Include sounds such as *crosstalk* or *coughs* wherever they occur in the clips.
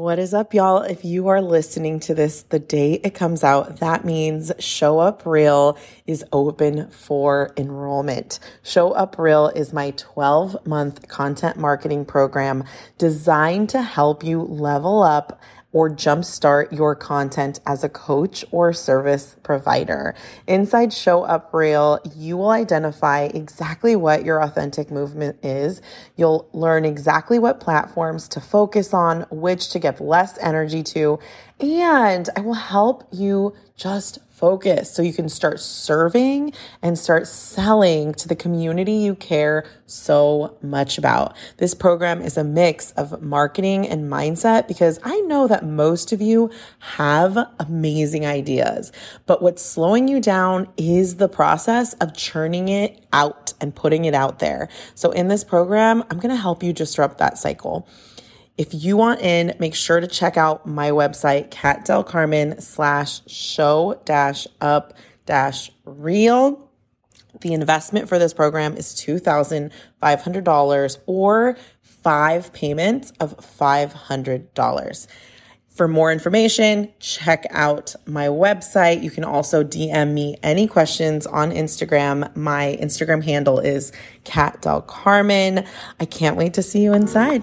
What is up, y'all? If you are listening to this the day it comes out, that means Show Up Real is open for enrollment. Show Up Real is my 12 month content marketing program designed to help you level up or jumpstart your content as a coach or service provider. Inside Show Up Real, you will identify exactly what your authentic movement is. You'll learn exactly what platforms to focus on, which to give less energy to, and I will help you just focus so you can start serving and start selling to the community you care so much about. This program is a mix of marketing and mindset because I know that most of you have amazing ideas, but what's slowing you down is the process of churning it out and putting it out there. So in this program, I'm going to help you disrupt that cycle. If you want in, make sure to check out my website, Cat Del Carmen slash show dash up dash real. The investment for this program is $2,500 or five payments of $500. For more information, check out my website. You can also DM me any questions on Instagram. My Instagram handle is Cat Del Carmen. I can't wait to see you inside.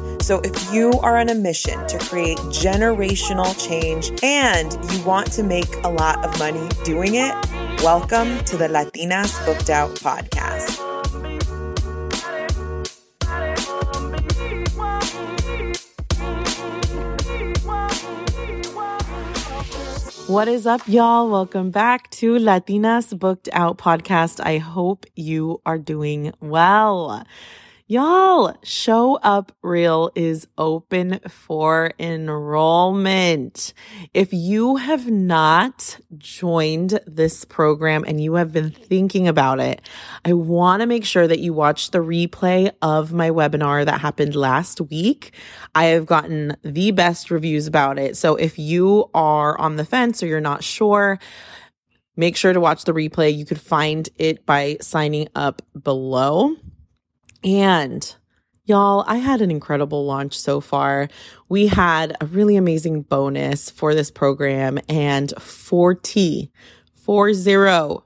So, if you are on a mission to create generational change and you want to make a lot of money doing it, welcome to the Latinas Booked Out podcast. What is up, y'all? Welcome back to Latinas Booked Out podcast. I hope you are doing well. Y'all, Show Up Real is open for enrollment. If you have not joined this program and you have been thinking about it, I want to make sure that you watch the replay of my webinar that happened last week. I have gotten the best reviews about it. So if you are on the fence or you're not sure, make sure to watch the replay. You could find it by signing up below. And y'all, I had an incredible launch so far. We had a really amazing bonus for this program, and 40, 40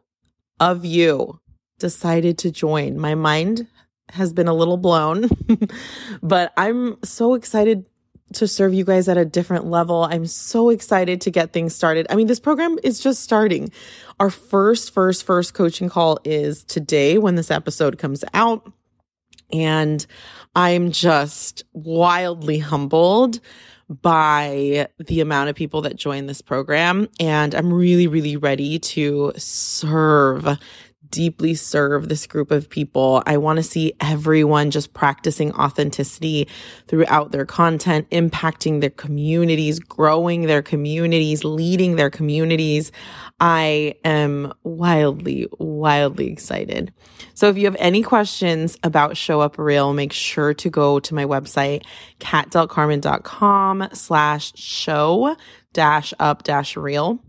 of you decided to join. My mind has been a little blown, *laughs* but I'm so excited to serve you guys at a different level. I'm so excited to get things started. I mean, this program is just starting. Our first, first, first coaching call is today when this episode comes out. And I'm just wildly humbled by the amount of people that join this program. And I'm really, really ready to serve deeply serve this group of people. I want to see everyone just practicing authenticity throughout their content, impacting their communities, growing their communities, leading their communities. I am wildly, wildly excited. So if you have any questions about Show Up Real, make sure to go to my website, catdelcarmen.com slash show dash up dash real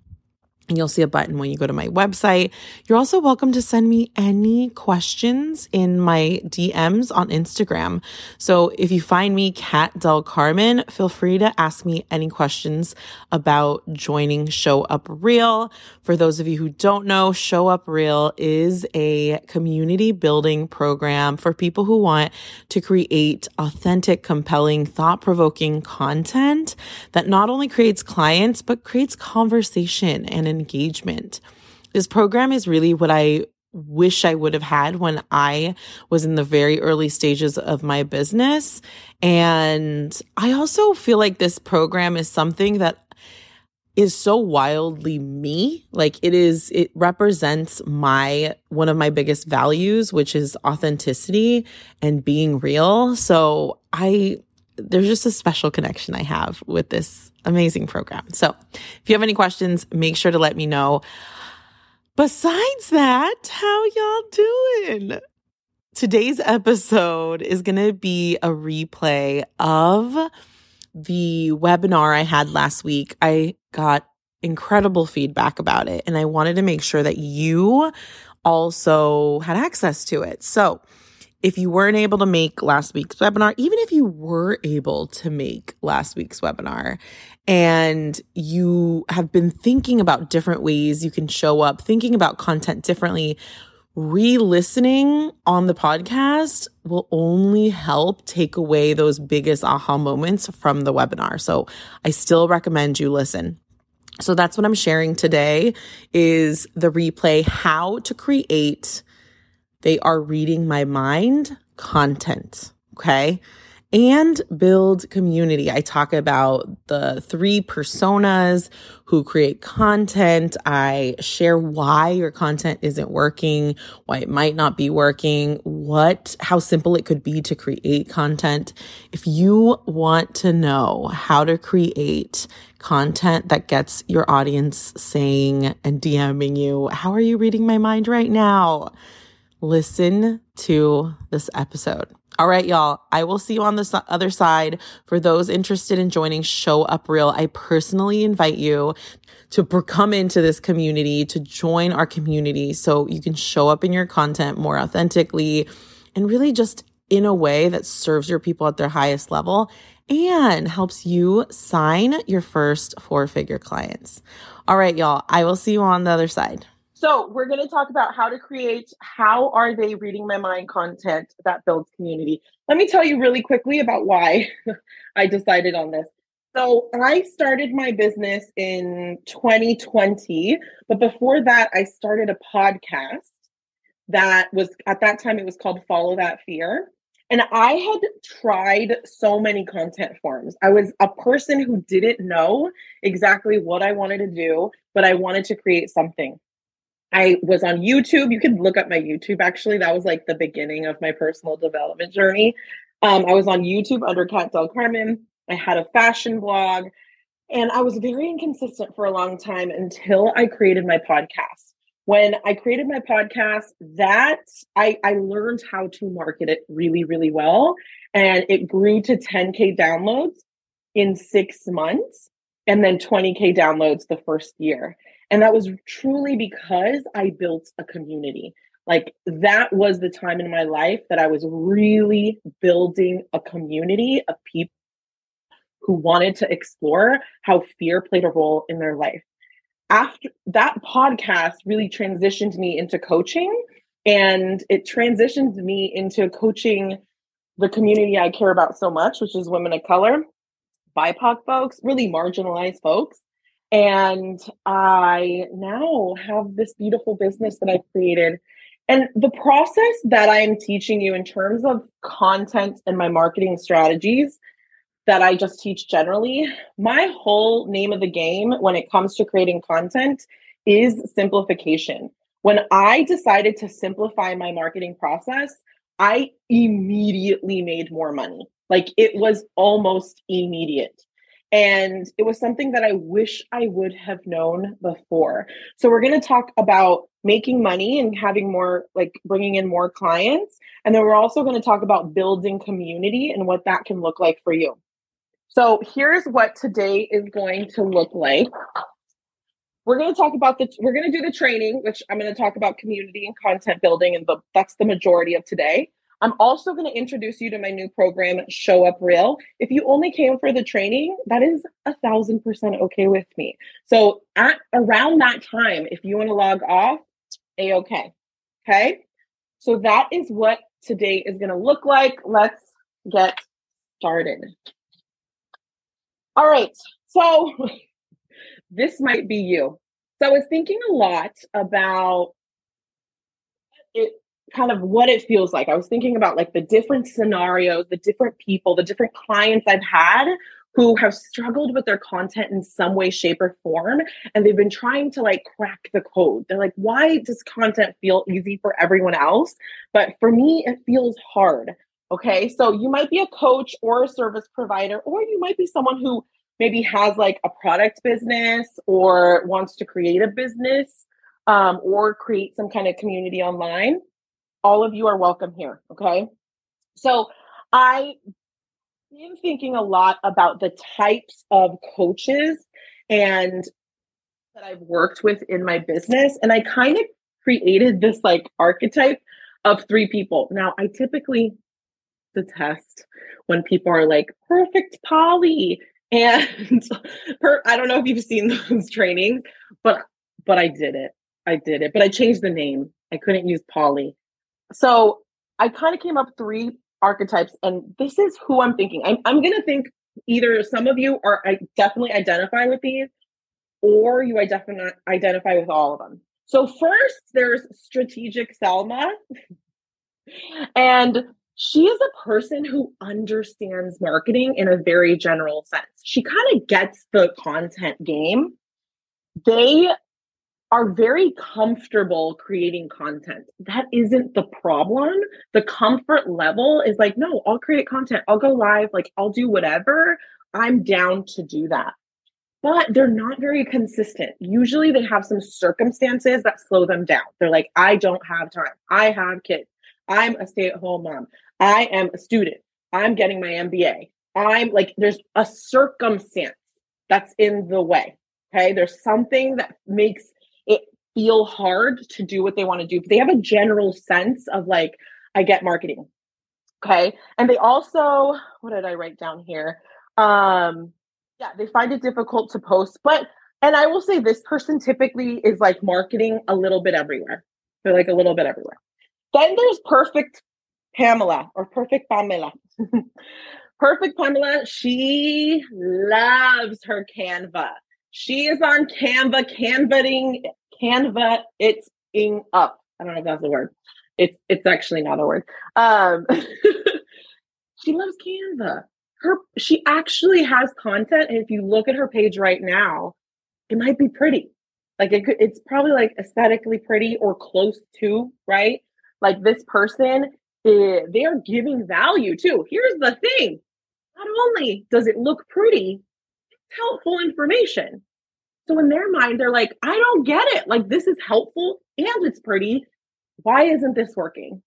and you'll see a button when you go to my website. You're also welcome to send me any questions in my DMs on Instagram. So if you find me, Cat Del Carmen, feel free to ask me any questions about joining Show Up Real. For those of you who don't know, Show Up Real is a community building program for people who want to create authentic, compelling, thought provoking content that not only creates clients, but creates conversation and engagement. This program is really what I wish I would have had when I was in the very early stages of my business. And I also feel like this program is something that is so wildly me. Like it is, it represents my, one of my biggest values, which is authenticity and being real. So I, there's just a special connection I have with this amazing program. So if you have any questions, make sure to let me know. Besides that, how y'all doing? Today's episode is going to be a replay of the webinar I had last week. I got incredible feedback about it, and I wanted to make sure that you also had access to it. So, if you weren't able to make last week's webinar, even if you were able to make last week's webinar and you have been thinking about different ways you can show up, thinking about content differently, re listening on the podcast will only help take away those biggest aha moments from the webinar. So I still recommend you listen. So that's what I'm sharing today is the replay how to create they are reading my mind content. Okay and build community. I talk about the three personas who create content. I share why your content isn't working, why it might not be working, what, how simple it could be to create content. If you want to know how to create content that gets your audience saying and DMing you, how are you reading my mind right now? Listen to this episode. All right, y'all. I will see you on the other side. For those interested in joining Show Up Real, I personally invite you to come into this community, to join our community so you can show up in your content more authentically and really just in a way that serves your people at their highest level and helps you sign your first four figure clients. All right, y'all. I will see you on the other side. So we're going to talk about how to create how are they reading my mind content that builds community. Let me tell you really quickly about why *laughs* I decided on this. So I started my business in 2020, but before that I started a podcast that was at that time it was called Follow That Fear. And I had tried so many content forms. I was a person who didn't know exactly what I wanted to do, but I wanted to create something. I was on YouTube. You can look up my YouTube actually. That was like the beginning of my personal development journey. Um, I was on YouTube under Cat Del Carmen. I had a fashion blog and I was very inconsistent for a long time until I created my podcast. When I created my podcast, that I, I learned how to market it really, really well. And it grew to 10K downloads in six months and then 20K downloads the first year. And that was truly because I built a community. Like that was the time in my life that I was really building a community of people who wanted to explore how fear played a role in their life. After that podcast really transitioned me into coaching and it transitioned me into coaching the community I care about so much, which is women of color, BIPOC folks, really marginalized folks. And I now have this beautiful business that I've created. And the process that I am teaching you in terms of content and my marketing strategies that I just teach generally, my whole name of the game when it comes to creating content is simplification. When I decided to simplify my marketing process, I immediately made more money. Like it was almost immediate. And it was something that I wish I would have known before. So, we're going to talk about making money and having more, like bringing in more clients. And then we're also going to talk about building community and what that can look like for you. So, here's what today is going to look like. We're going to talk about the, we're going to do the training, which I'm going to talk about community and content building. And the, that's the majority of today. I'm also going to introduce you to my new program, Show Up Real. If you only came for the training, that is a thousand percent okay with me. So at around that time, if you want to log off, a okay. Okay. So that is what today is going to look like. Let's get started. All right. So *laughs* this might be you. So I was thinking a lot about it kind of what it feels like. I was thinking about like the different scenarios, the different people, the different clients I've had who have struggled with their content in some way, shape, or form. And they've been trying to like crack the code. They're like, why does content feel easy for everyone else? But for me, it feels hard. Okay. So you might be a coach or a service provider, or you might be someone who maybe has like a product business or wants to create a business um, or create some kind of community online. All of you are welcome here. Okay. So I been thinking a lot about the types of coaches and that I've worked with in my business. And I kind of created this like archetype of three people. Now, I typically detest when people are like perfect Polly and *laughs* per, I don't know if you've seen *laughs* those trainings, but but I did it. I did it, but I changed the name. I couldn't use Polly. So I kind of came up three archetypes, and this is who I'm thinking. I'm, I'm going to think either some of you are I definitely identify with these, or you identify identify with all of them. So first, there's strategic Selma, *laughs* and she is a person who understands marketing in a very general sense. She kind of gets the content game. They are very comfortable creating content. That isn't the problem. The comfort level is like, no, I'll create content. I'll go live. Like, I'll do whatever. I'm down to do that. But they're not very consistent. Usually they have some circumstances that slow them down. They're like, I don't have time. I have kids. I'm a stay at home mom. I am a student. I'm getting my MBA. I'm like, there's a circumstance that's in the way. Okay. There's something that makes feel hard to do what they want to do, but they have a general sense of like, I get marketing. Okay. And they also, what did I write down here? Um, yeah, they find it difficult to post, but and I will say this person typically is like marketing a little bit everywhere. They're like a little bit everywhere. Then there's perfect Pamela or perfect Pamela. *laughs* perfect Pamela, she loves her Canva. She is on Canva, canvaing Canva it's ing up. I don't know if that's a word. It's it's actually not a word. Um, *laughs* she loves Canva. Her she actually has content, and if you look at her page right now, it might be pretty. Like it could, it's probably like aesthetically pretty or close to right. Like this person, eh, they are giving value too. Here's the thing: not only does it look pretty, it's helpful information. So in their mind, they're like, I don't get it. Like, this is helpful and it's pretty. Why isn't this working?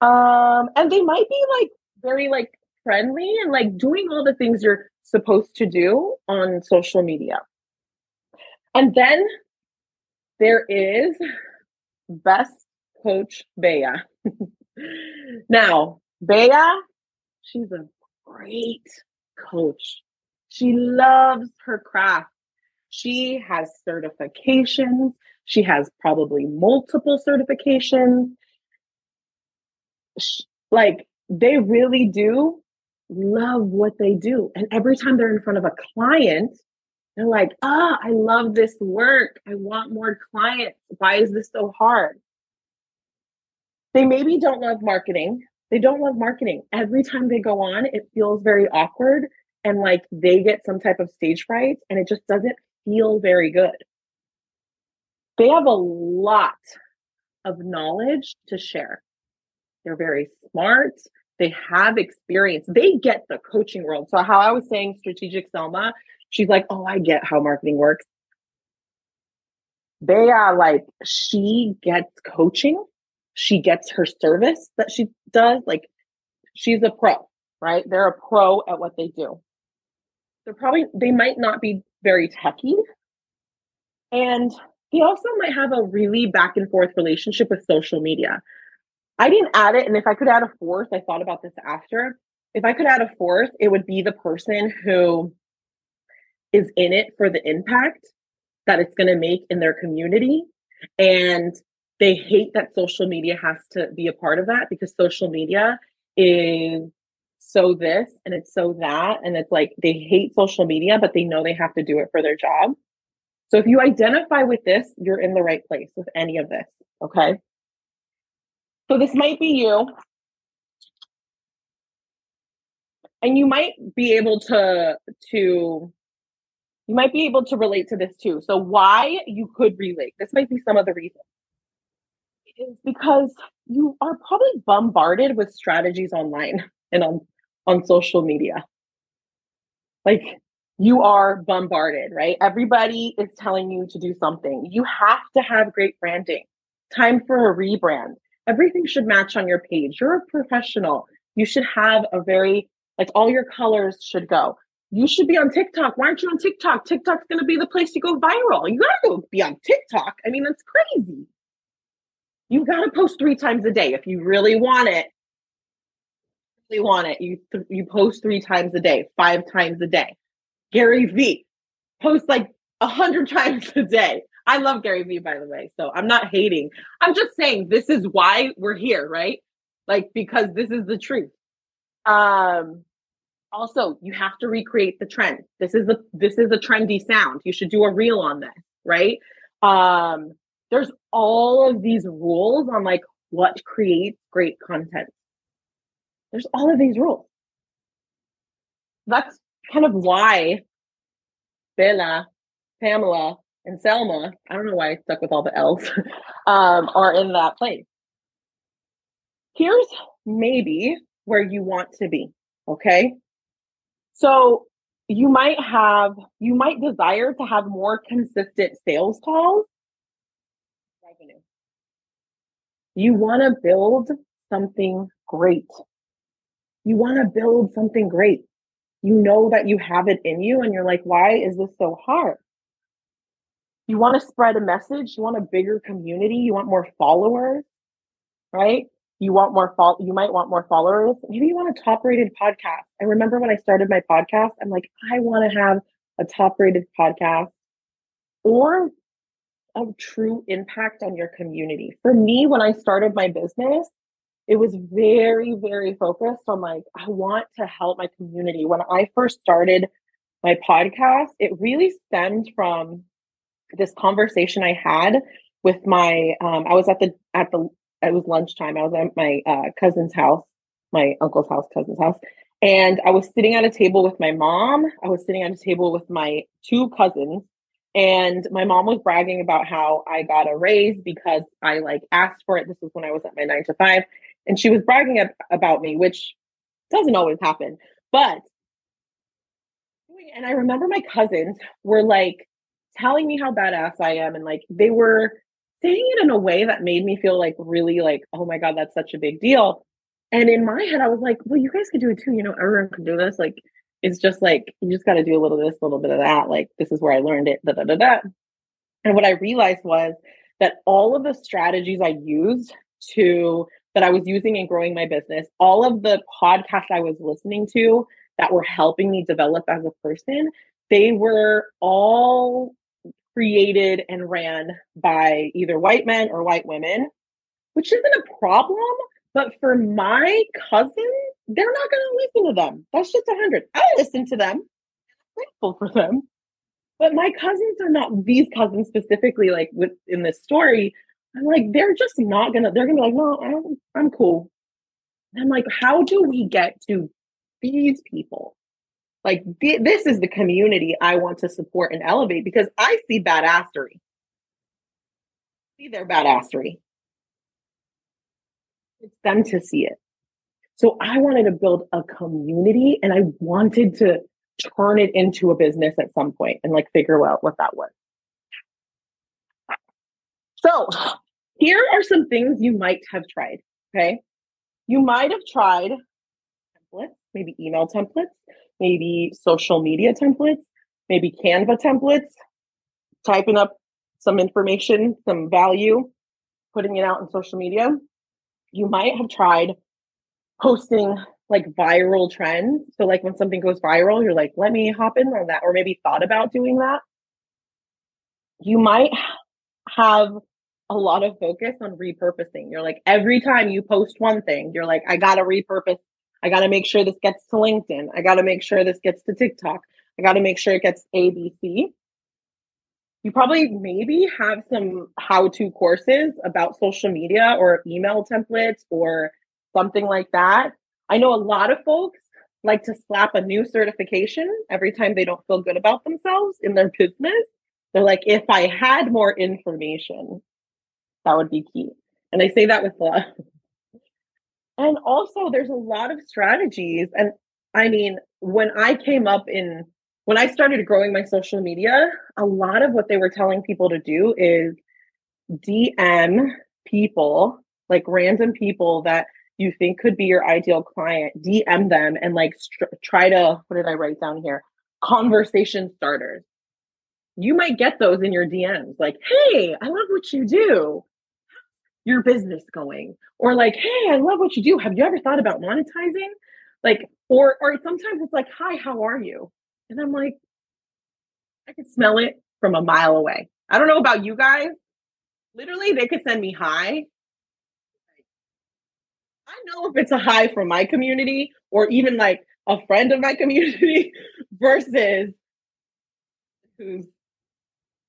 Um, and they might be like very like friendly and like doing all the things you're supposed to do on social media. And then there is best coach Bea. *laughs* now, Bea, she's a great coach. She loves her craft. She has certifications. She has probably multiple certifications. She, like they really do love what they do. And every time they're in front of a client, they're like, ah, oh, I love this work. I want more clients. Why is this so hard? They maybe don't love marketing. They don't love marketing. Every time they go on, it feels very awkward and like they get some type of stage fright and it just doesn't feel very good. They have a lot of knowledge to share. They're very smart. They have experience. They get the coaching world. So, how I was saying, strategic Selma, she's like, Oh, I get how marketing works. They are like, she gets coaching, she gets her service that she does. Like, she's a pro, right? They're a pro at what they do. They're probably, they might not be very techy. And he also might have a really back and forth relationship with social media. I didn't add it. And if I could add a fourth, I thought about this after. If I could add a fourth, it would be the person who is in it for the impact that it's going to make in their community. And they hate that social media has to be a part of that because social media is so this and it's so that. And it's like they hate social media, but they know they have to do it for their job. So if you identify with this, you're in the right place with any of this. Okay. So this might be you. and you might be able to to you might be able to relate to this too. So why you could relate. This might be some of the reasons. Is because you are probably bombarded with strategies online and on on social media. Like you are bombarded, right? Everybody is telling you to do something. You have to have great branding. Time for a rebrand. Everything should match on your page. You're a professional. You should have a very, like, all your colors should go. You should be on TikTok. Why aren't you on TikTok? TikTok's going to be the place to go viral. You got to go be on TikTok. I mean, that's crazy. You got to post three times a day if you really want it. Really want it. You th- you post three times a day, five times a day. Gary Vee posts like a hundred *laughs* times a day. I love Gary Vee, by the way. So I'm not hating. I'm just saying this is why we're here, right? Like because this is the truth. Um also you have to recreate the trend. This is the this is a trendy sound. You should do a reel on this, right? Um there's all of these rules on like what creates great content. There's all of these rules. That's kind of why Bella, Pamela, and Selma, I don't know why I stuck with all the L's, *laughs* um, are in that place. Here's maybe where you want to be. Okay. So you might have, you might desire to have more consistent sales calls. Revenue. You want to build something great. You want to build something great you know that you have it in you and you're like, why is this so hard? You want to spread a message, you want a bigger community, you want more followers, right? You want more follow you might want more followers. Maybe you want a top rated podcast. I remember when I started my podcast, I'm like, I want to have a top rated podcast or a true impact on your community. For me, when I started my business, it was very, very focused on like, I want to help my community. When I first started my podcast, it really stemmed from this conversation I had with my, um, I was at the, at the, it was lunchtime. I was at my uh, cousin's house, my uncle's house, cousin's house. And I was sitting at a table with my mom. I was sitting at a table with my two cousins. And my mom was bragging about how I got a raise because I like asked for it. This was when I was at my nine to five and she was bragging ab- about me, which doesn't always happen. But and I remember my cousins were like telling me how badass I am, and like they were saying it in a way that made me feel like really like, oh my god, that's such a big deal. And in my head, I was like, well, you guys could do it too. You know, everyone can do this. Like, it's just like you just got to do a little of this, a little bit of that. Like, this is where I learned it. Da da da da. And what I realized was that all of the strategies I used to that I was using in growing my business, all of the podcasts I was listening to that were helping me develop as a person, they were all created and ran by either white men or white women, which isn't a problem. But for my cousin, they're not going to listen to them. That's just a hundred. I listen to them. I'm grateful for them. But my cousins are not these cousins specifically, like with in this story, I'm like, they're just not gonna, they're gonna be like, no, I'm, I'm cool. And I'm like, how do we get to these people? Like, th- this is the community I want to support and elevate because I see badassery. See their badassery. It's them to see it. So I wanted to build a community and I wanted to turn it into a business at some point and like figure out what that was. So here are some things you might have tried. Okay. You might have tried templates, maybe email templates, maybe social media templates, maybe Canva templates, typing up some information, some value, putting it out on social media. You might have tried posting like viral trends. So, like when something goes viral, you're like, let me hop in on that, or maybe thought about doing that. You might have a lot of focus on repurposing. You're like, every time you post one thing, you're like, I got to repurpose. I got to make sure this gets to LinkedIn. I got to make sure this gets to TikTok. I got to make sure it gets ABC. You probably maybe have some how to courses about social media or email templates or something like that. I know a lot of folks like to slap a new certification every time they don't feel good about themselves in their business. They're like, if I had more information, that would be key. And I say that with love. And also, there's a lot of strategies. And I mean, when I came up in, when I started growing my social media, a lot of what they were telling people to do is DM people, like random people that you think could be your ideal client, DM them and like try to, what did I write down here? Conversation starters. You might get those in your DMs like, hey, I love what you do. Your business going? Or like, hey, I love what you do. Have you ever thought about monetizing? Like, or or sometimes it's like, hi, how are you? And I'm like, I can smell it from a mile away. I don't know about you guys. Literally, they could send me hi I know if it's a high from my community or even like a friend of my *laughs* community versus who's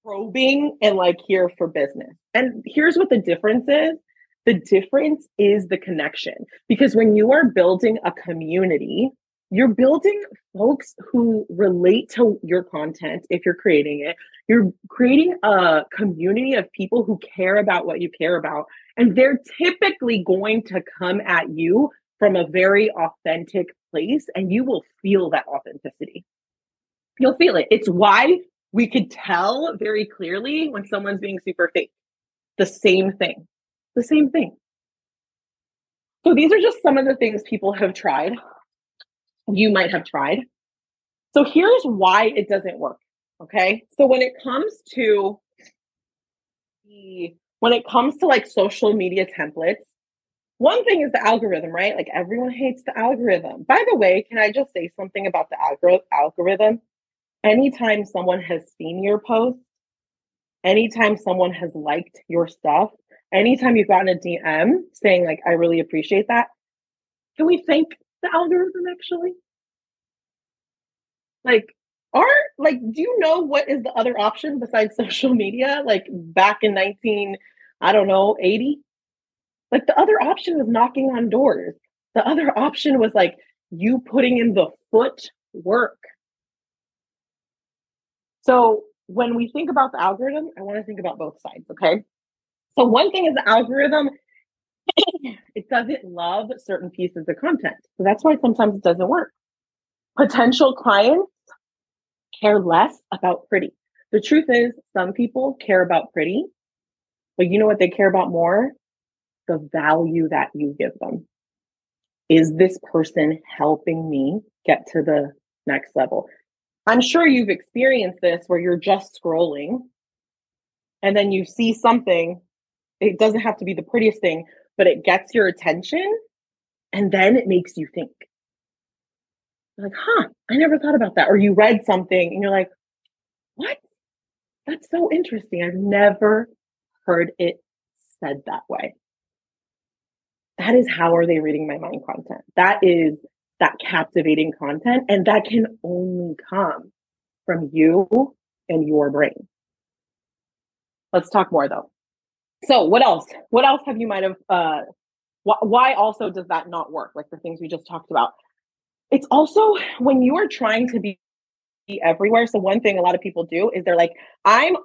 probing and like here for business. And here's what the difference is the difference is the connection. Because when you are building a community, you're building folks who relate to your content if you're creating it. You're creating a community of people who care about what you care about. And they're typically going to come at you from a very authentic place, and you will feel that authenticity. You'll feel it. It's why we could tell very clearly when someone's being super fake. The same thing. The same thing. So these are just some of the things people have tried you might have tried. So here's why it doesn't work. Okay. So when it comes to the, when it comes to like social media templates, one thing is the algorithm, right? Like everyone hates the algorithm. By the way, can I just say something about the algor- algorithm? Anytime someone has seen your post, anytime someone has liked your stuff, anytime you've gotten a DM saying, like, I really appreciate that, can we thank the algorithm actually? Like, are like, do you know what is the other option besides *laughs* social media? Like back in 19, I don't know, 80? Like the other option was knocking on doors. The other option was like you putting in the foot work. So when we think about the algorithm, I want to think about both sides, okay? So one thing is the algorithm *coughs* it doesn't love certain pieces of content. So that's why sometimes it doesn't work. Potential clients care less about pretty. The truth is, some people care about pretty, but you know what they care about more? The value that you give them. Is this person helping me get to the next level? I'm sure you've experienced this where you're just scrolling and then you see something. It doesn't have to be the prettiest thing, but it gets your attention and then it makes you think. You're like, huh, I never thought about that. Or you read something and you're like, what? That's so interesting. I've never heard it said that way. That is how are they reading my mind content? That is that captivating content. And that can only come from you and your brain. Let's talk more though. So what else? What else have you might have? Uh, wh- why also does that not work? Like the things we just talked about. It's also when you are trying to be everywhere. So one thing a lot of people do is they're like, I'm.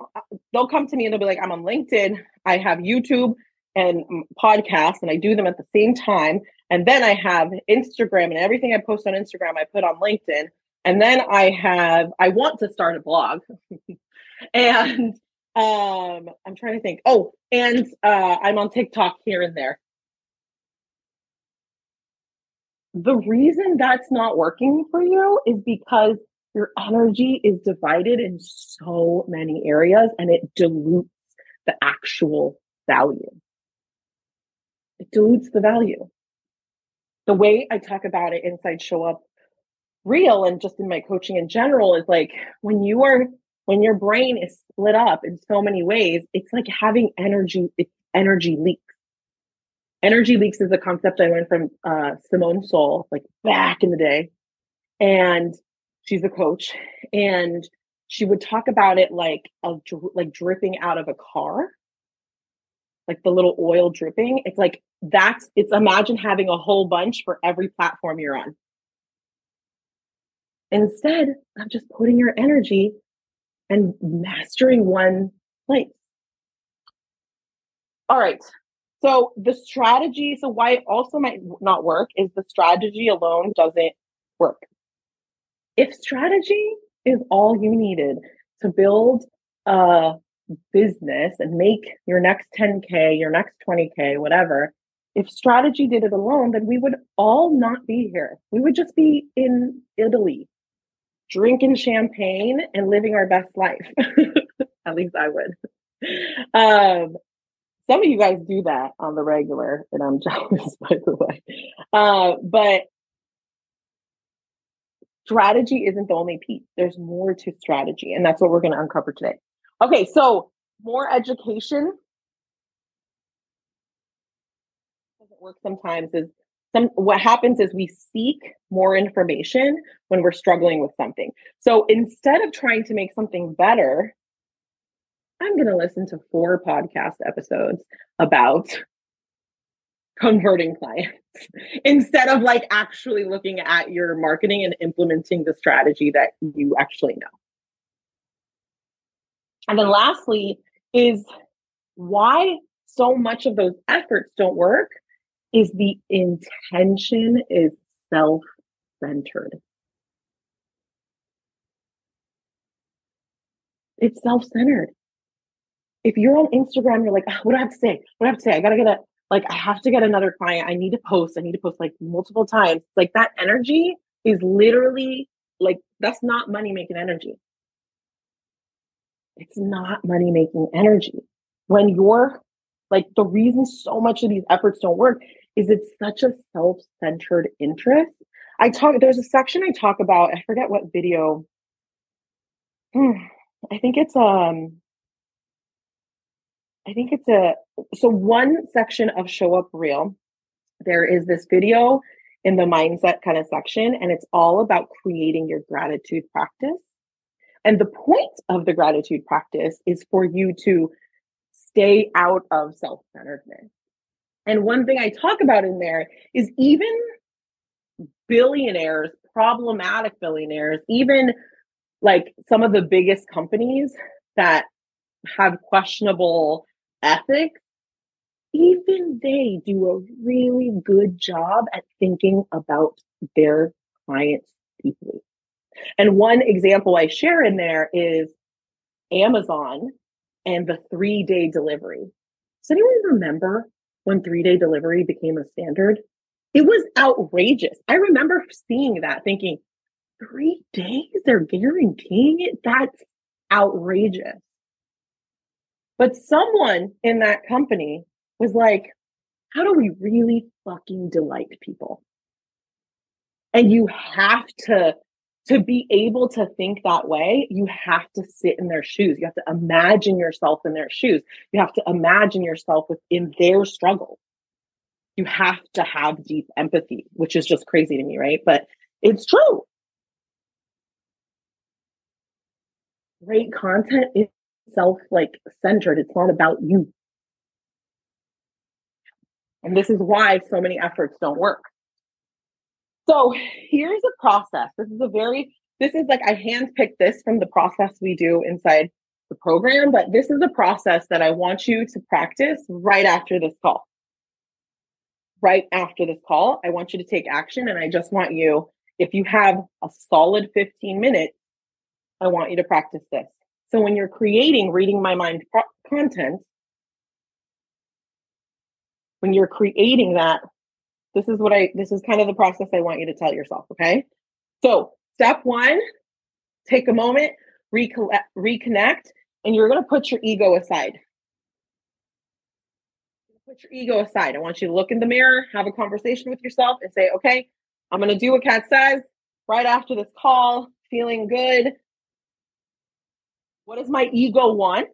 They'll come to me and they'll be like, I'm on LinkedIn. I have YouTube and podcasts, and I do them at the same time. And then I have Instagram and everything I post on Instagram, I put on LinkedIn. And then I have, I want to start a blog. *laughs* and um, I'm trying to think. Oh, and uh, I'm on TikTok here and there. The reason that's not working for you is because your energy is divided in so many areas and it dilutes the actual value. It dilutes the value. The way I talk about it inside Show Up Real and just in my coaching in general is like when you are when your brain is split up in so many ways, it's like having energy, it's energy leaks. Energy leaks is a concept I learned from uh, Simone Seol, like back in the day. And she's a coach. And she would talk about it like a, like dripping out of a car, like the little oil dripping. It's like that's it's imagine having a whole bunch for every platform you're on. instead of just putting your energy and mastering one place. All right. So the strategy, so why it also might not work is the strategy alone doesn't work. If strategy is all you needed to build a business and make your next 10K, your next 20K, whatever, if strategy did it alone, then we would all not be here. We would just be in Italy, drinking champagne and living our best life. *laughs* At least I would. Um, some of you guys do that on the regular, and I'm *laughs* jealous, by the way. Uh, but strategy isn't the only piece. There's more to strategy, and that's what we're going to uncover today. Okay, so more education doesn't work sometimes. Is some what happens is we seek more information when we're struggling with something. So instead of trying to make something better, I'm going to listen to four podcast episodes about converting clients *laughs* instead of like actually looking at your marketing and implementing the strategy that you actually know. And then lastly is why so much of those efforts don't work is the intention is self-centered. It's self-centered if you're on Instagram, you're like, oh, what do I have to say? What do I have to say? I gotta get a like I have to get another client. I need to post. I need to post like multiple times. Like that energy is literally like that's not money making energy. It's not money making energy. When you're like the reason so much of these efforts don't work is it's such a self-centered interest. I talk there's a section I talk about, I forget what video. *sighs* I think it's um I think it's a so one section of Show Up Real. There is this video in the mindset kind of section, and it's all about creating your gratitude practice. And the point of the gratitude practice is for you to stay out of self centeredness. And one thing I talk about in there is even billionaires, problematic billionaires, even like some of the biggest companies that have questionable ethics, even they do a really good job at thinking about their clients deeply. And one example I share in there is Amazon and the three day delivery. Does anyone remember when three day delivery became a standard? It was outrageous. I remember seeing that thinking, three days they're guaranteeing it? That's outrageous. But someone in that company was like, how do we really fucking delight people? And you have to to be able to think that way, you have to sit in their shoes. You have to imagine yourself in their shoes. You have to imagine yourself within their struggle. You have to have deep empathy, which is just crazy to me, right? But it's true. Great content is self like centered. It's not about you. And this is why so many efforts don't work. So here's a process. This is a very, this is like I handpicked this from the process we do inside the program, but this is a process that I want you to practice right after this call. Right after this call, I want you to take action. And I just want you, if you have a solid 15 minutes, I want you to practice this. So when you're creating reading my mind pro- content, when you're creating that, this is what I, this is kind of the process I want you to tell yourself. Okay. So step one, take a moment, recollect, reconnect, and you're going to put your ego aside. Put your ego aside. I want you to look in the mirror, have a conversation with yourself, and say, okay, I'm going to do what Cat says right after this call, feeling good. What does my ego want?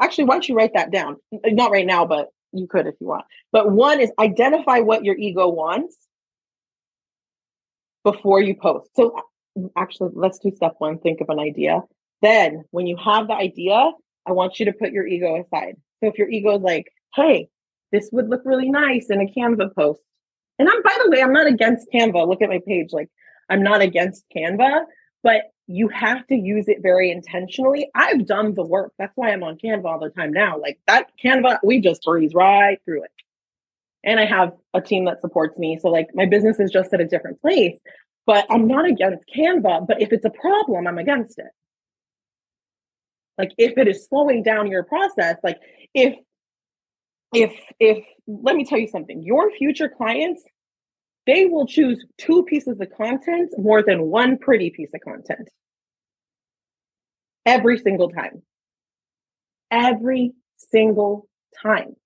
Actually, why don't you write that down? Not right now, but you could if you want. But one is identify what your ego wants before you post. So actually, let's do step one think of an idea. Then, when you have the idea, I want you to put your ego aside. So if your ego is like, hey, this would look really nice in a Canva post. And I'm, by the way, I'm not against Canva. Look at my page. Like, I'm not against Canva, but you have to use it very intentionally. I've done the work. That's why I'm on Canva all the time now. Like that Canva, we just breeze right through it. And I have a team that supports me. So like my business is just at a different place, but I'm not against Canva. But if it's a problem, I'm against it. Like if it is slowing down your process, like if if if let me tell you something, your future clients they will choose two pieces of content more than one pretty piece of content. Every single time. Every single time.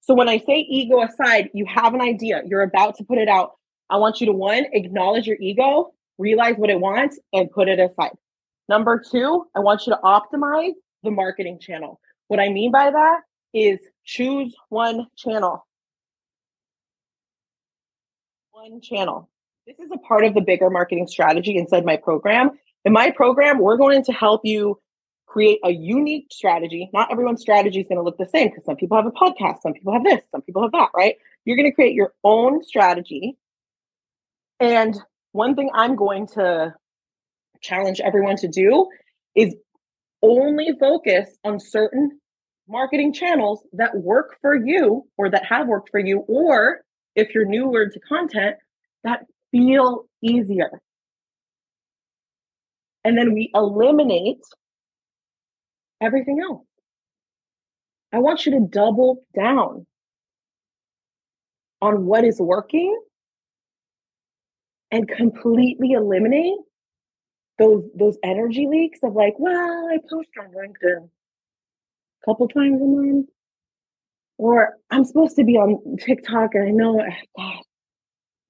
So when I say ego aside, you have an idea, you're about to put it out. I want you to one, acknowledge your ego, realize what it wants, and put it aside. Number two, I want you to optimize the marketing channel. What I mean by that is choose one channel one channel. This is a part of the bigger marketing strategy inside my program. In my program, we're going to help you create a unique strategy. Not everyone's strategy is going to look the same because some people have a podcast, some people have this, some people have that, right? You're going to create your own strategy. And one thing I'm going to challenge everyone to do is only focus on certain marketing channels that work for you or that have worked for you or if you're newer to content that feel easier. And then we eliminate everything else. I want you to double down on what is working and completely eliminate those those energy leaks of like, well, I post on LinkedIn a couple times a month. Or I'm supposed to be on TikTok and I know, God,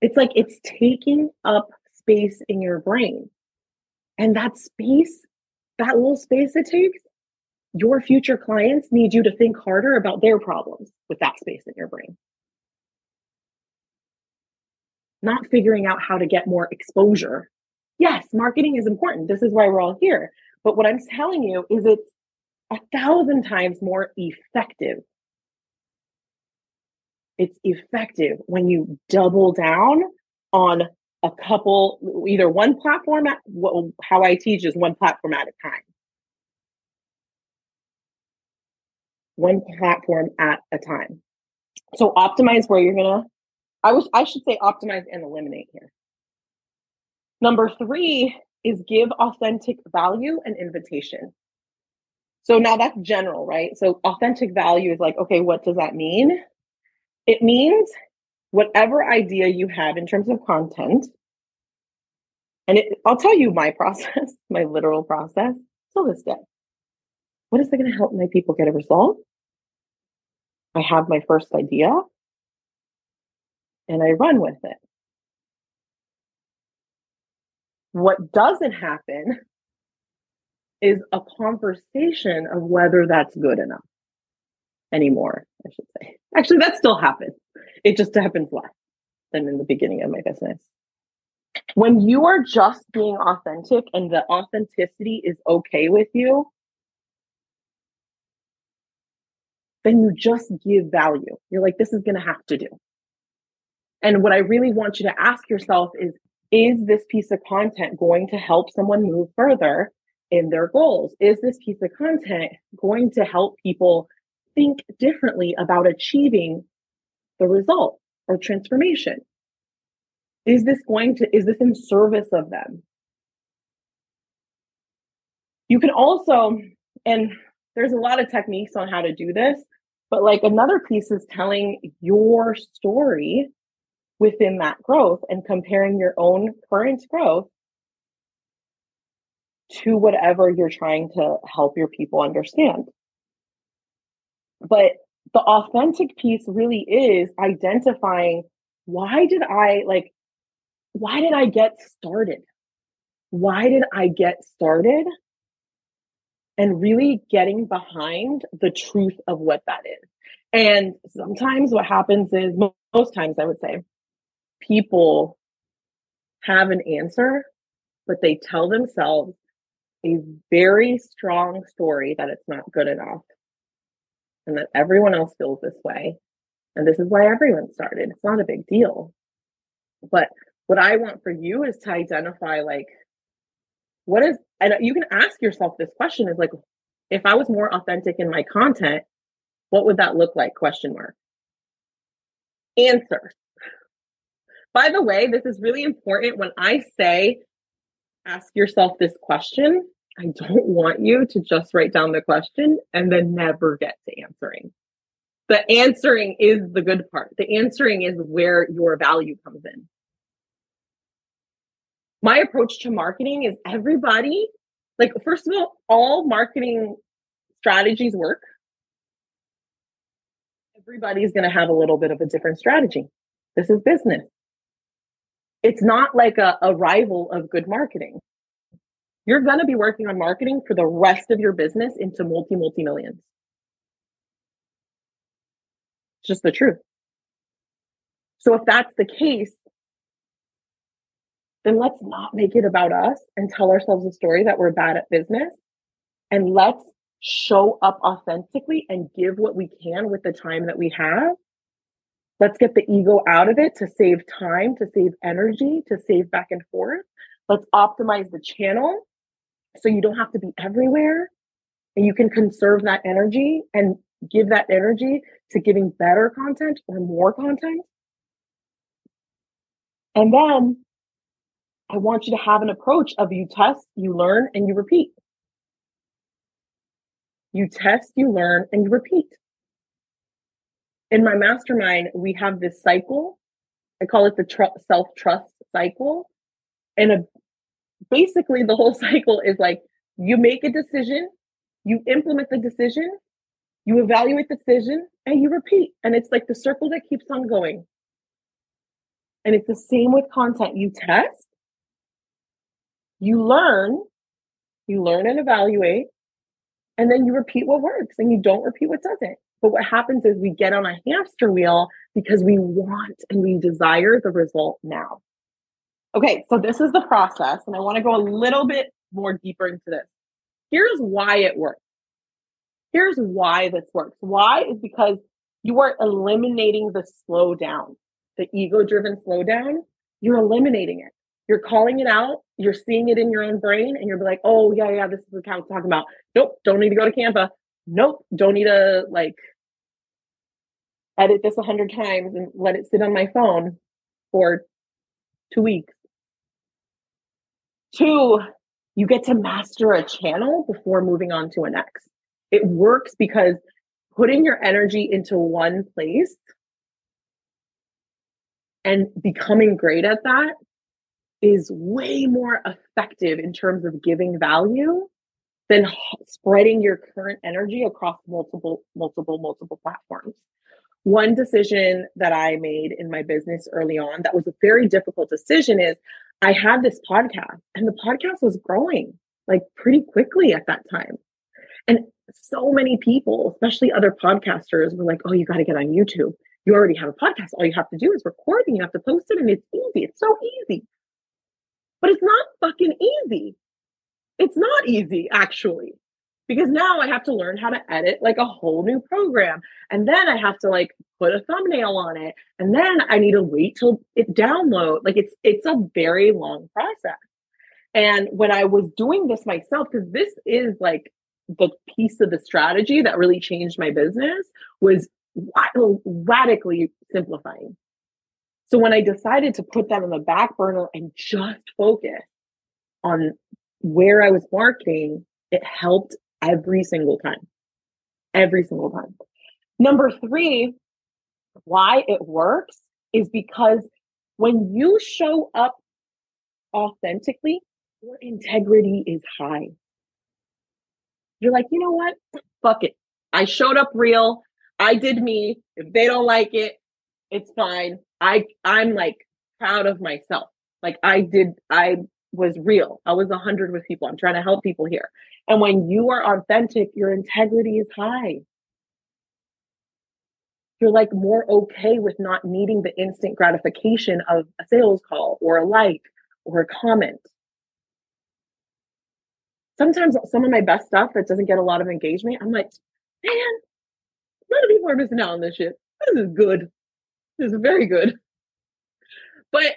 it's like it's taking up space in your brain. And that space, that little space it takes, your future clients need you to think harder about their problems with that space in your brain. Not figuring out how to get more exposure. Yes, marketing is important. This is why we're all here. But what I'm telling you is it's a thousand times more effective it's effective when you double down on a couple, either one platform, at, how I teach is one platform at a time. One platform at a time. So optimize where you're gonna, I was I should say optimize and eliminate here. Number three is give authentic value and invitation. So now that's general, right? So authentic value is like, okay, what does that mean? It means whatever idea you have in terms of content, and it, I'll tell you my *laughs* process, my literal process till this day. What is it going to help my people get a result? I have my first idea and I run with it. What doesn't happen is a conversation of whether that's good enough anymore, I should say. Actually, that still happens. It just happens less than in the beginning of my business. When you are just being authentic and the authenticity is okay with you, then you just give value. You're like, this is going to have to do. And what I really want you to ask yourself is is this piece of content going to help someone move further in their goals? Is this piece of content going to help people think differently about achieving the result or transformation? Is this going to, is this in service of them? You can also, and there's a lot of techniques on how to do this, but like another piece is telling your story within that growth and comparing your own current growth to whatever you're trying to help your people understand. But the authentic piece really is identifying why did I like, why did I get started? Why did I get started? And really getting behind the truth of what that is. And sometimes what happens is, most times I would say, people have an answer, but they tell themselves a very strong story that it's not good enough and that everyone else feels this way. And this is why everyone started. It's not a big deal. But What I want for you is to identify like what is and you can ask yourself this question is like if I was more authentic in my content, what would that look like? Question mark. Answer. By the way, this is really important when I say ask yourself this question. I don't want you to just write down the question and then never get to answering. The answering is the good part. The answering is where your value comes in. My approach to marketing is everybody, like, first of all, all marketing strategies work. Everybody's going to have a little bit of a different strategy. This is business. It's not like a, a rival of good marketing you're going to be working on marketing for the rest of your business into multi, multi millions. It's just the truth. So if that's the case, then let's not make it about us and tell ourselves a story that we're bad at business. And let's show up authentically and give what we can with the time that we have. Let's get the ego out of it to save time, to save energy, to save back and forth. Let's optimize the channel so you don't have to be everywhere and you can conserve that energy and give that energy to giving better content or more content. And then I want you to have an approach of you test, you learn, and you repeat. You test, you learn, and you repeat. In my mastermind, we have this cycle. I call it the tr- self trust cycle. And a basically the whole *laughs* cycle is like you make a decision, you implement the decision, you evaluate the decision, and you repeat. And it's like the circle that keeps on going. And it's the same with content. You test, you learn, you learn and evaluate, and then you repeat what works and you don't repeat what doesn't. But what happens is we get on a hamster wheel because we want and we desire the result now. Okay, so this is the process, and I want to go a little bit more deeper into this. Here's why it works. Here's why this works. Why is because you are eliminating the slowdown, the ego driven slowdown. You're eliminating it. You're calling it out. You're seeing it in your own brain, and you're like, oh, yeah, yeah, this is what I'm talking about. Nope, don't need to go to Canva. Nope, don't need to like edit this a hundred times and let it sit on my phone for two weeks. Two, you get to master a channel before moving on to a next. It works because putting your energy into one place and becoming great at that is way more effective in terms of giving value than spreading your current energy across multiple, multiple, multiple platforms. One decision that I made in my business early on that was a very difficult decision is I had this podcast and the podcast was growing like pretty quickly at that time. And so many people, especially other podcasters, were like, oh, you got to get on YouTube. You already have a podcast. All you have to do is record and you have to post it and it's easy. It's so easy. But it's not fucking easy. It's not easy, actually because now I have to learn how to edit like a whole new program. And then I have to like put a thumbnail on it. And then I need to wait till it download. Like it's it's a very long process. And when I was doing this myself, because this is like the piece of the strategy that really changed my business was radically simplifying. So when I decided to put that on the back burner and just focus on where I was marketing, it helped every single time. Every single time. Number three, why it works is because when you show up authentically, your integrity is high. You're like, you know what? Fuck it. I showed up real. I did me. If they don't like it, it's fine. I I'm like proud of myself. Like I did I was real. I was a hundred with people. I'm trying to help people here. And when you are authentic, your integrity is high. You're like more okay with not needing the instant gratification of a sales call or a like or a comment. Sometimes some of my best stuff that doesn't get a lot of engagement, I'm like, man, a lot of people are missing out on this shit. This is good. This is very good. But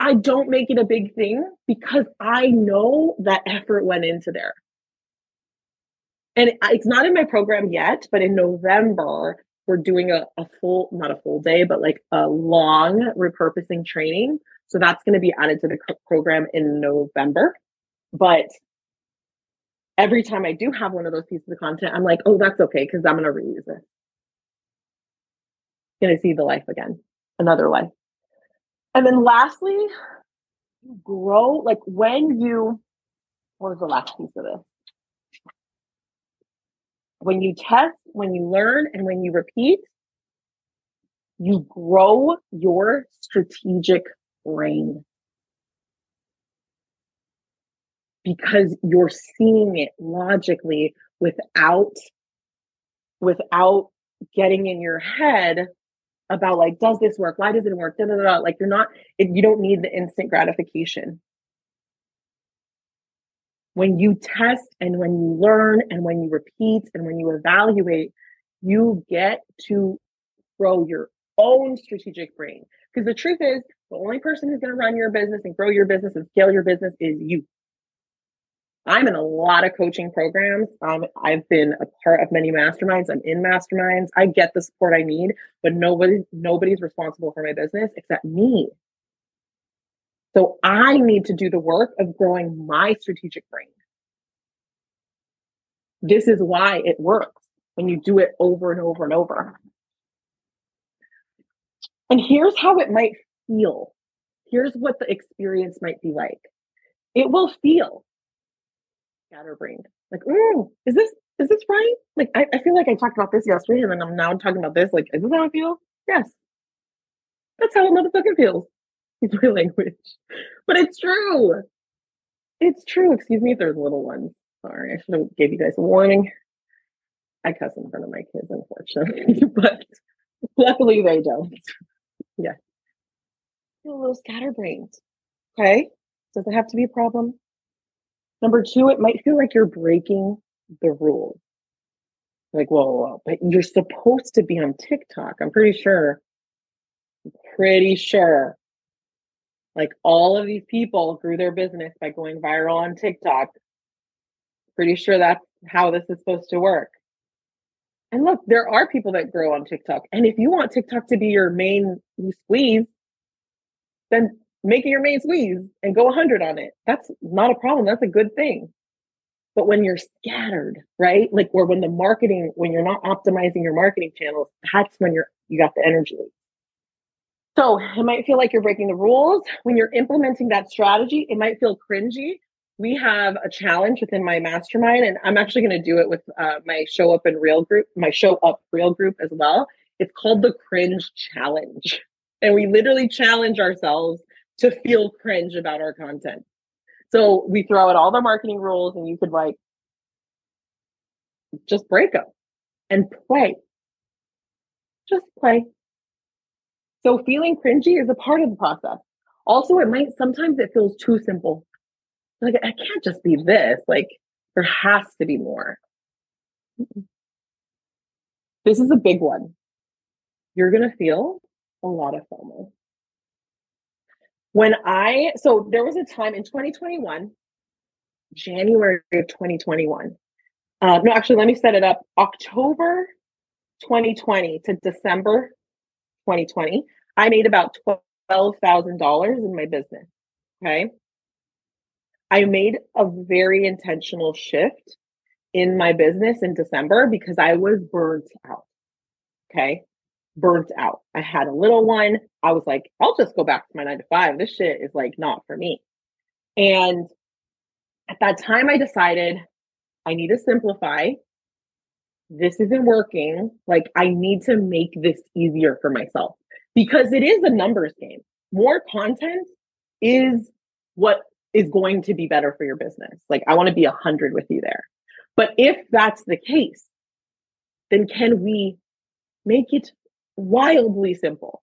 I don't make it a big thing because I know that effort went into there. And it's not in my program yet, but in November, we're doing a, a full, not a full day, but like a long repurposing training. So that's going to be added to the program in November. But every time I do have one of those pieces of content, I'm like, oh, that's okay, because I'm going to reuse it. Going to see the life again, another life. And then lastly, grow like when you, what was the last piece of this? When you test, when you learn, and when you repeat, you grow your strategic brain. Because you're seeing it logically without without getting in your head about like, does this work? Why does it work? Da, da, da. Like you're not, you don't need the instant gratification. When you test and when you learn and when you repeat and when you evaluate, you get to grow your own strategic brain. Because the truth is, the only person who's going to run your business and grow your business and scale your business is you. I'm in a lot of coaching programs. Um, I've been a part of many masterminds. I'm in masterminds. I get the support I need, but nobody nobody's responsible for my business except me. So I need to do the work of growing my strategic brain. This is why it works when you do it over and over and over. And here's how it might feel. Here's what the experience might be like. It will feel scatterbrained. Like, ooh, is this is this right? Like, I, I feel like I talked about this yesterday, and then I'm now talking about this. Like, is this how I feel? Yes, that's how a motherfucker feels. It's *laughs* my language, but it's true. It's true. Excuse me if there's little ones. Sorry, I should have gave you guys a warning. I cuss in front of my kids, unfortunately, *laughs* but luckily they don't. Yeah, a little scatterbrained. Okay, does it have to be a problem? Number two, it might feel like you're breaking the rules. Like, whoa, whoa, whoa, but you're supposed to be on TikTok. I'm pretty sure. I'm pretty sure. Like all of these people grew their business by going viral on TikTok. Pretty sure that's how this is supposed to work. And look, there are people that grow on TikTok. And if you want TikTok to be your main squeeze, then make it your main squeeze and go 100 on it. That's not a problem. That's a good thing. But when you're scattered, right? Like, or when the marketing, when you're not optimizing your marketing channels, that's when you're, you got the energy. So it might feel like you're breaking the rules. When you're implementing that strategy, it might feel cringy. We have a challenge within my mastermind, and I'm actually going to do it with uh, my show up and real group, my show up real group as well. It's called the cringe challenge. And we literally challenge ourselves to feel cringe about our content. So we throw out all the marketing rules and you could like just break them and play. Just play. So feeling cringy is a part of the process. Also, it might sometimes it feels too simple. Like I can't just be this. Like there has to be more. This is a big one. You're gonna feel a lot of FOMO. When I, so there was a time in 2021, January of 2021. Uh, no, actually, let me set it up. October 2020 to December 2020, I made about $12,000 in my business. Okay. I made a very intentional shift in my business in December because I was burnt out. Okay burnt out. I had a little one. I was like, I'll just go back to my nine to five. This shit is like not for me. And at that time, I decided I need to simplify. This isn't working. Like, I need to make this easier for myself because it is a numbers game. More content is what is going to be better for your business. Like, I want to be a hundred with you there. But if that's the case, then can we make it wildly simple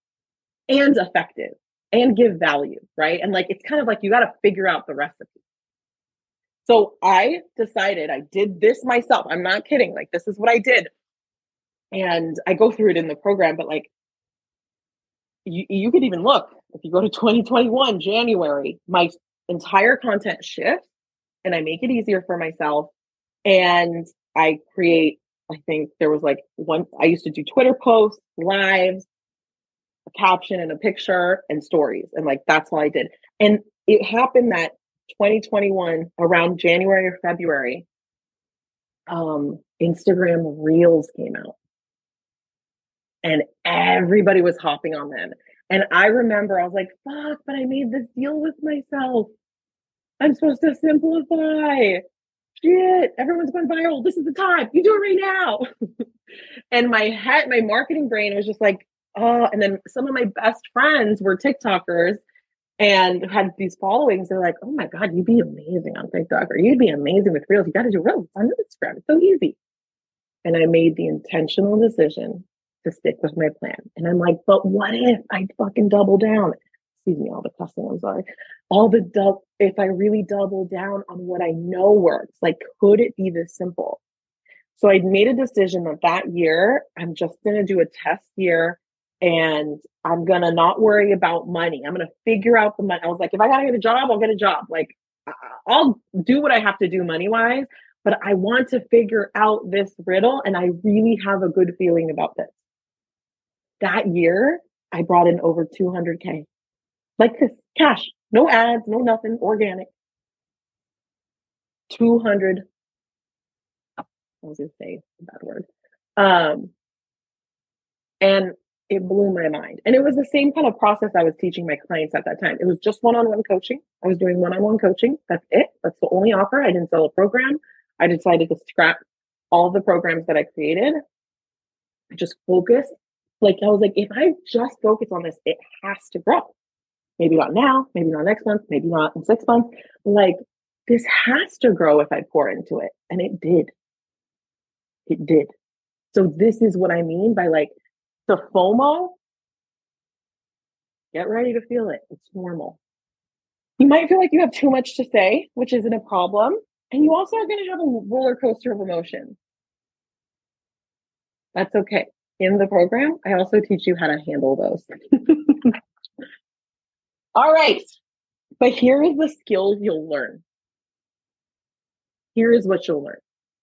and effective and give value, right? And like it's kind of like you got to figure out the recipe. So I decided I did this myself. I'm not kidding. Like this is what I did. And I go through it in the program, but like you, you could even look if you go to *laughs* 2021, January, my entire content shifts and I make it easier for myself. And I create, I think there was like one, I used to do Twitter posts, lives, a caption and a picture and stories. And like, that's all I did. And it happened that 2021, around January or February, um, Instagram Reels came out. And everybody was hopping on them. And I remember I was like, fuck, but I made this deal with myself. I'm supposed to simplify. Shit, everyone's going viral. This is the time. You do it right now. *laughs* and my head, my marketing brain was just like, oh, and then some of my best friends were TikTokers and had these followings. They're like, oh my God, you'd be amazing on TikTok or you'd be amazing with Reels. You got to do Reels on Instagram. It's so easy. And I made the intentional decision to stick with my plan. And I'm like, but what if I fucking double down? Excuse me, all the cussing, I'm sorry. All the double, if I really double down on what I know works, like, could it be this simple? So I made a decision that that year, I'm just going to do a test year and I'm to not worry about money. I'm to figure out the money. I was like, if I got to get a job, I'll get a job. Like, I'll do what I have to do money wise, but I want to figure out this riddle and I really have a good feeling about this that year, I brought in over 200K. Like this cash, no ads, no nothing, organic. 200. I was to say a bad word. Um, and it blew my mind. And it was the same kind of process I was teaching my clients at that time. It was just one on one coaching. I was doing one on one coaching. That's it. That's the only offer. I didn't sell a program. I decided to scrap all the programs that I created. I just focused like I was like, if I just focus on this, it has to grow. Maybe not now, maybe not next month, maybe not in six months. Like this has to grow if I pour into it. And it did. It did. So this is what I mean by like the FOMO. Get ready to feel it. It's normal. You might feel like you have too much to say, which isn't a problem. And you also are going to have a roller coaster of emotions. That's okay in the program, I also teach you how to handle those. *laughs* All right. But here is the skills you'll learn. Here is what you'll learn.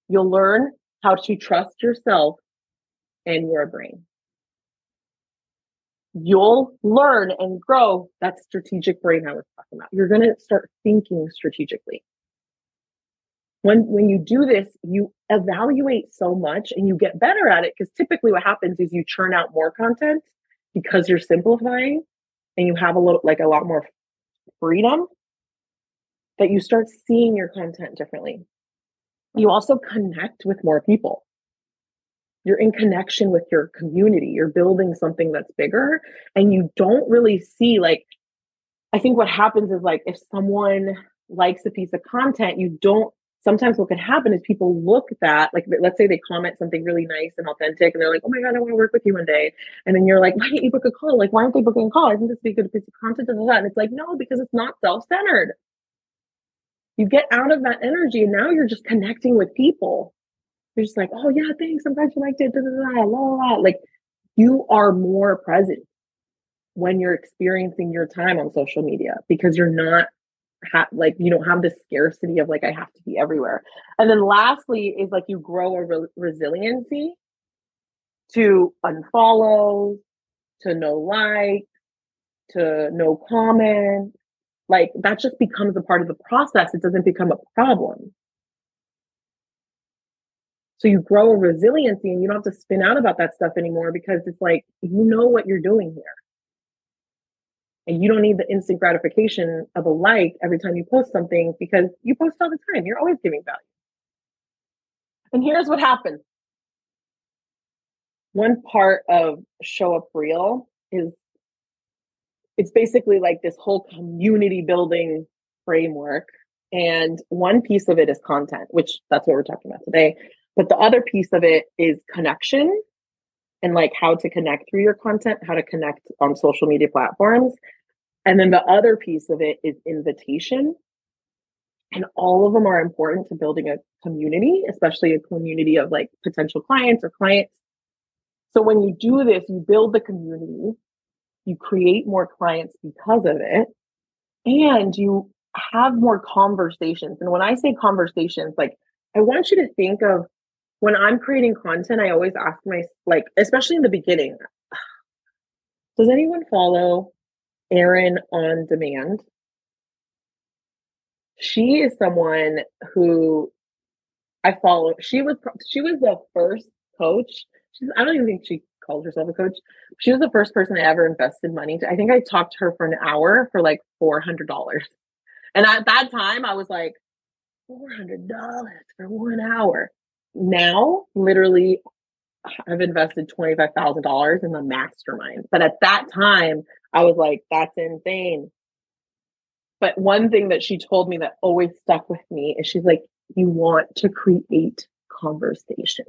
You'll learn how to trust yourself and your brain. You'll learn and grow that strategic brain I was talking about. You're going to start thinking strategically. When when you do this you evaluate so much and you get better at it because typically what happens is you churn out more content because you're simplifying and you have a little like a lot more freedom that you start seeing your content differently. You also connect with more people you're in connection with your community you're building something that's bigger and you don't really see like i think what happens is like if someone likes a piece of content you don't sometimes what can happen is people look at that, like let's say they comment something really nice and authentic, and they're like, "Oh my god, I want to work with you one day," and then you're like, "Why didn't you book a call? Like, why aren't they booking a call? Isn't this be a good piece of content?" And it's like, no, because it's not self-centered. You get out of that energy, and now you're just connecting with people. You're just like, "Oh yeah, thanks. I'm glad you liked it." Da, da, da, la. Like you are more present when you're experiencing your time on social media because you're not ha- like you don't have the scarcity of like I have to be everywhere. And then lastly is like you grow a re- resiliency to unfollow, to no like, to no comment. Like that just becomes a part of the process. It doesn't become a problem. So you grow a resiliency and you don't have to spin out about that stuff anymore because it's like you know what you're doing here. And you don't need the instant gratification of a like every time you post something because you post all the time. You're always giving value. And here's what happens. One part of Show Up Real is it's basically like this whole community building framework. And one piece of it is content, which that's what we're talking about today. But the other piece of it is connection and like how to connect through your content, how to connect on social media platforms. And then the other piece of it is invitation. And all of them are important to building a community, especially a community of like potential clients or clients. So when you do this, you build the community, you create more clients because of it, and you have more conversations. And when I say conversations, like I want you to think of when I'm creating content, I always ask my like, especially in the beginning, *sighs* does anyone follow Erin on demand? She is someone who I follow. She was she was the first coach. She's, I don't even think she calls herself a coach. She was the first person I ever invested money to. I think I talked to her for an hour for like four hundred dollars. And at that time, I was like, four hundred dollars for one hour. Now, literally, I've invested twenty five thousand dollars in the mastermind. But at that time, I was like, that's insane. But one thing that she told me that always stuck with me is she's like, you want to create conversation.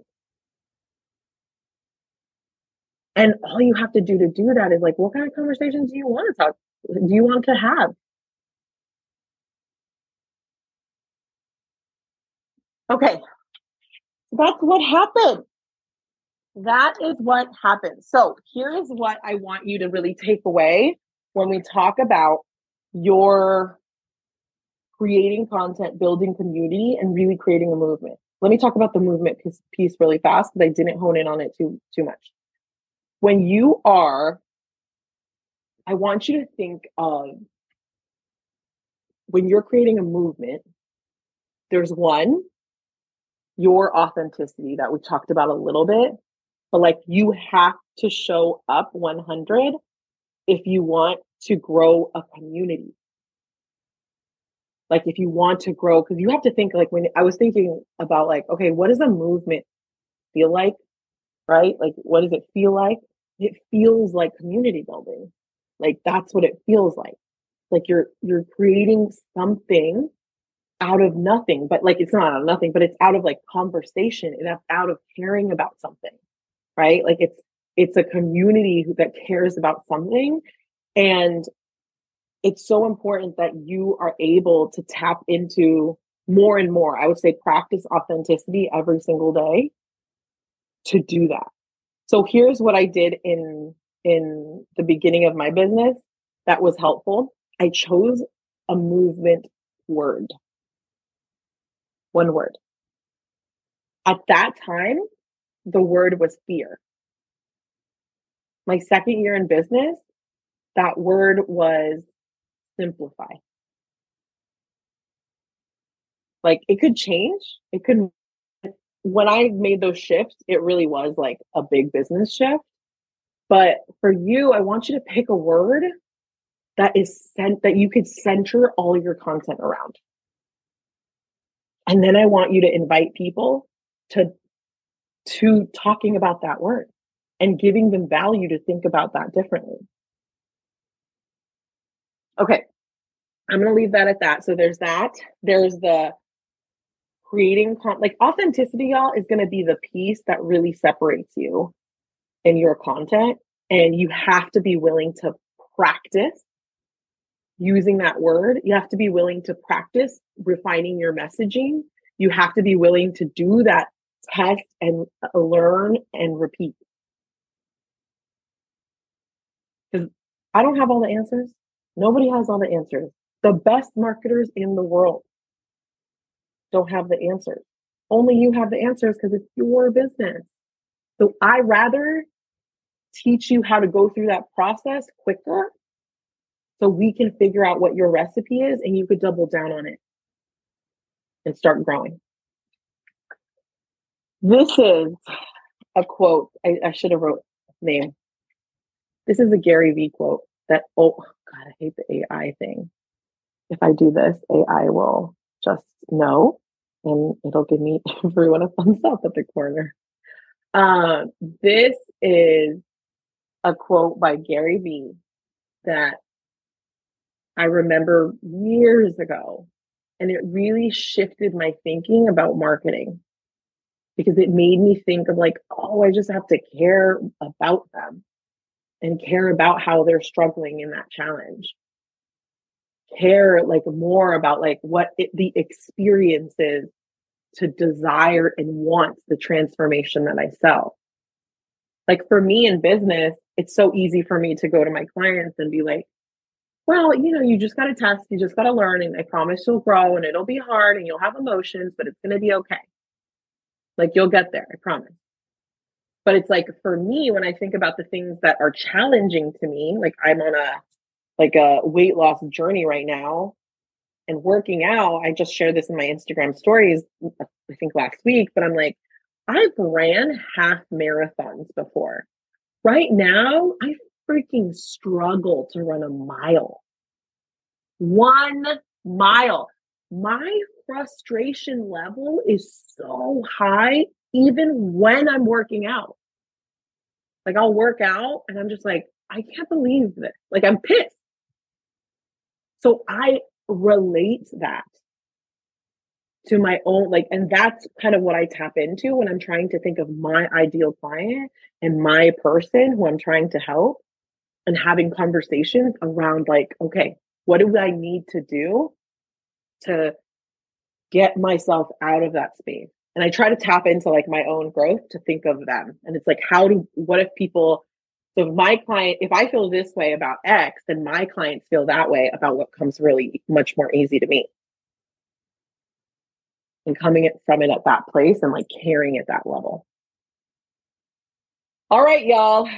And all you have to do to do that is like, what kind of conversations do you want to talk? Do you want to have? Okay. That's what happened. That is what happened. So here is what I want you to really take away when we talk about your creating content, building community, and really creating a movement. Let me talk about the movement piece, piece really fast because I didn't hone in on it too too much. When you are, I want you to think of when you're creating a movement, there's one, your authenticity that we talked about a little bit, but like you have to show up 100 if you want to grow a community. Like if you want to grow because you have to think like when i was thinking about like okay what does a movement feel like right? Like what does it feel like? It feels like community building. Like that's what it feels like. Like you're you're creating something out of nothing but like it's not out of nothing but it's out of like conversation and out of caring about something right like it's it's a community that cares about something and it's so important that you are able to tap into more and more. I would say practice authenticity every single day to do that. So here's what I did in in the beginning of my business that was helpful. I chose a movement word. One word. At that time, the word was fear. My second year in business, that word was simplify. Like it could change. It could when I made those shifts, it really was like a big business shift. But for you, I want you to pick a word that is sent that you could center all your content around. And then I want you to invite people to to talking about that word and giving them value to think about that differently. Okay. I'm going to leave that at that. So there's that. There's the creating con- like authenticity y'all is going to be the piece that really separates you in your content and you have to be willing to practice using that word. You have to be willing to practice refining your messaging. You have to be willing to do that test and uh, learn and repeat. Because I don't have all the answers. Nobody has all the answers. The best marketers in the world don't have the answers. Only you have the answers because it's your business. So I rather teach you how to go through that process quicker so we can figure out what your recipe is and you could double down on it and start growing. This is a quote. I, I should have wrote name. This is a Gary Vee quote that, oh God, I hate the AI thing. If I do this, AI will just know and it'll give me *laughs* everyone a thumbs up at the corner. Uh, this is a quote by Gary Vee that I remember years ago. And it really shifted my thinking about marketing because it made me think of like, oh, I just have to care about them and care about how they're struggling in that challenge care like more about like what it, the experience is to desire and want the transformation that i sell Like for me in business, it's so easy for me to go to my clients and be like, well, you know, you just got to test, you just got to learn, and I promise you'll grow and it'll be hard and you'll have emotions, but it's going to be okay. Like you'll get there, I promise. But it's like for me, when I think about the things that are challenging to me, like I'm on a like a weight loss journey right now and working out. I just shared this in my Instagram stories, I think last week, but I'm like, I've ran half marathons before. Right now, I freaking struggle to run a mile. One mile. My frustration level is so high, even when I'm working out. Like, I'll work out and I'm just like, I can't believe this. Like, I'm pissed. So I relate that to my own like and that's kind of what I tap into when I'm trying to think of my ideal client and my person who I'm trying to help and having conversations around like okay what do I need to do to get myself out of that space and I try to tap into like my own growth to think of them and it's like how do what if people so if my client, if I feel this way about X, then my clients feel that way about what comes really much more easy to me. And coming it from it at that place and like carrying at that level. All right, y'all.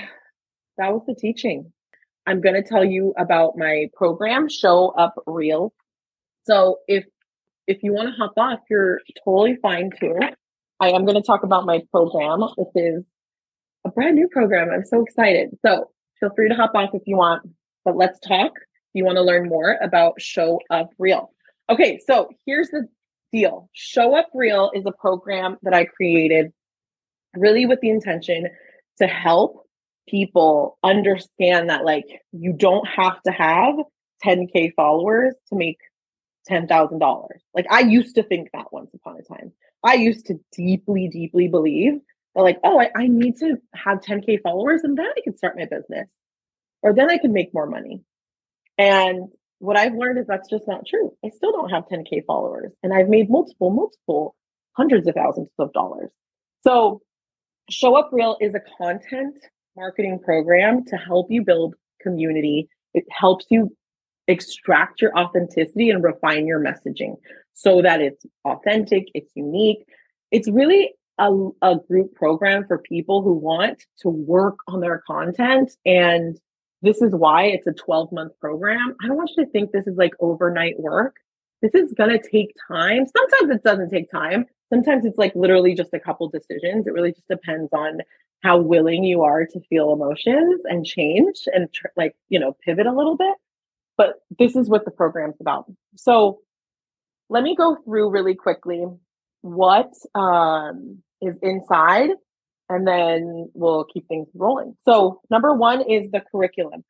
That was the teaching. I'm going to tell you about my program, Show Up Real. So if if you want to hop off, you're totally fine too. I am going to talk about my program, which is a brand new program. I'm so excited. So feel free to hop off if you want, but let's talk. You want to learn more about Show Up Real. Okay, so here's the deal Show Up Real is a program that I created really with the intention to help people understand that, like, you don't have to have 10K followers to make $10,000. Like, I used to think that once upon a time. I used to deeply, deeply believe they're like, oh, I, I need to have 10K followers and then I can start my business or then I can make more money. And what I've learned is that's just not true. I still don't have 10K followers and I've made multiple, multiple hundreds of thousands of dollars. So, Show Up Real is a content marketing program to help you build community. It helps you extract your authenticity and refine your messaging so that it's authentic, it's unique. It's really a, a group program for people who want to work on their content. And this is why it's a 12 month program. I don't want you to think this is like overnight work. This is going to take time. Sometimes it doesn't take time. Sometimes it's like literally just a couple decisions. It really just depends on how willing you are to feel emotions and change and tr- like, you know, pivot a little bit. But this is what the program's about. So let me go through really quickly what um, is inside and then we'll keep things rolling. So, number one is the curriculum.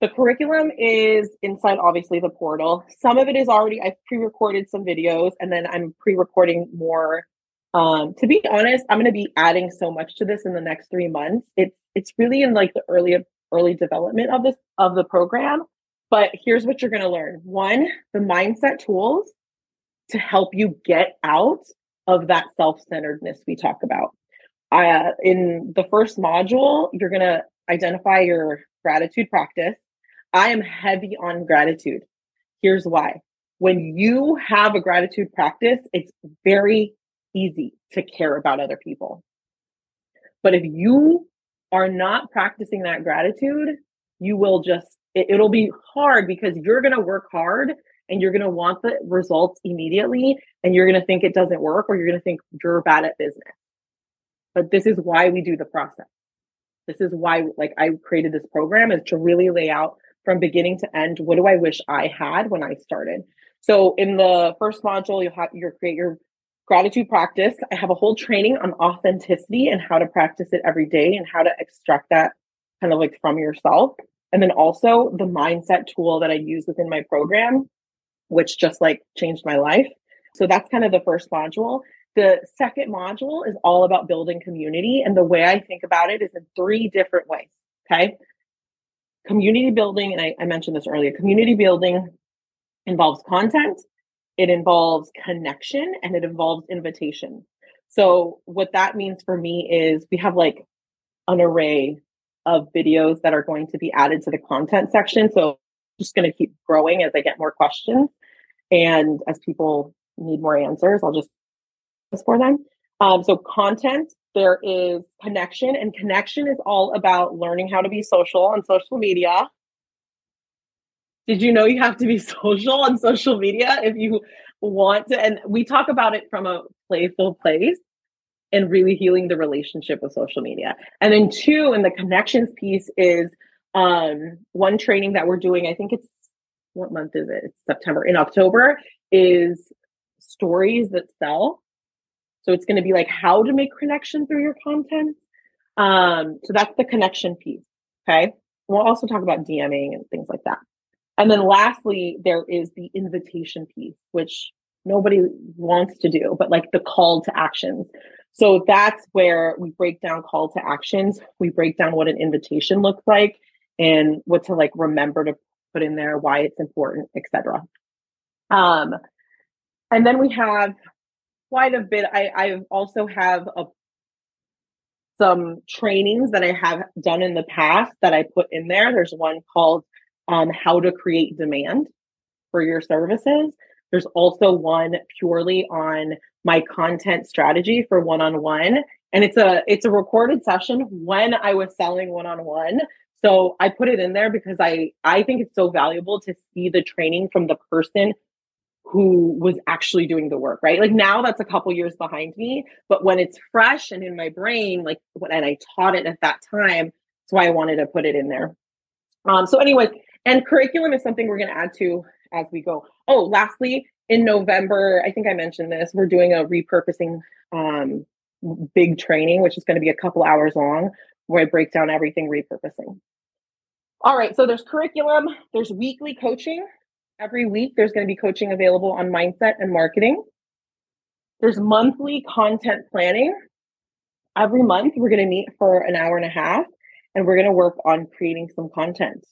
The curriculum is inside, obviously, the portal. Some of it is already, I've pre recorded some videos and then I'm pre recording more. Um, to be honest, I'm going to be adding so much to this in the next three months. It's, it's really in like the early, early development of this, of the program. But here's what you're going to learn one, the mindset tools to help you get out of that self-centeredness we talk about. Uh, in the first module, you're going to identify your gratitude practice. I am heavy on gratitude. Here's why. When you have a gratitude practice, it's very easy to care about other people. But if you are not practicing that gratitude, you will just, it, will be hard because you're going to work hard and you're going to want the results immediately and you're going to think it doesn't work or you're going to think you're bad at business. But this is why we do the process. This is why like I created this program is to really lay out from beginning to end what do I wish I had when I started. So in the first module you'll have your create your gratitude practice. I have a whole training on authenticity and how to practice it every day and how to extract that kind of like from yourself. And then also the mindset tool that I use within my program which just like changed my life. So that's kind of the first module. The second module is all about building community. And the way I think about it is in three different ways. Okay. Community building, and I, I mentioned this earlier community building involves content, it involves connection, and it involves invitation. So, what that means for me is we have like an array of videos that are going to be added to the content section. So I'm just going to keep growing as I get more questions and as people need more answers, I'll just ask for them. Um, so content, there is connection, and connection is all about learning how to be social on social media. Did you know you have to be *laughs* social on social media if you want to? And we talk about it from a playful place and really healing the relationship with social media. And then two, and the connections piece is um, one training that we're doing. I think it's what month is it? It's September. In October is stories that sell. So it's going to be like how to make connection through your content. Um, so that's the connection piece. Okay. We'll also talk about DMing and things like that. And then lastly, there is the invitation piece, which nobody wants to do, but like the call to actions. So that's where we break down call to actions. We break down what an invitation looks like and what to like remember to put in there, why it's important, etc. Um, and then we have quite a bit. I, I also have a, some trainings that I have done in the past that I put in there. There's one called um, How to Create Demand for Your Services. There's also one purely on my content strategy for one-on-one and it's a it's a recorded session when I was selling one-on-one. So I put it in there because I I think it's so valuable to see the training from the person who was actually doing the work, right? Like now that's a couple years behind me, but when it's fresh and in my brain, like when and I taught it at that time, that's why I wanted to put it in there. Um, so anyway, and curriculum is something we're going to add to as we go. Oh, lastly, in November, I think I mentioned this, we're doing a repurposing um, big training, which is going to be a couple hours long, where I break down everything repurposing. All right, so there's curriculum, there's weekly coaching, Every week, there's going to be coaching available on mindset and marketing. There's monthly content planning. Every month, we're going to meet for an hour and a half and we're going to work on creating some content.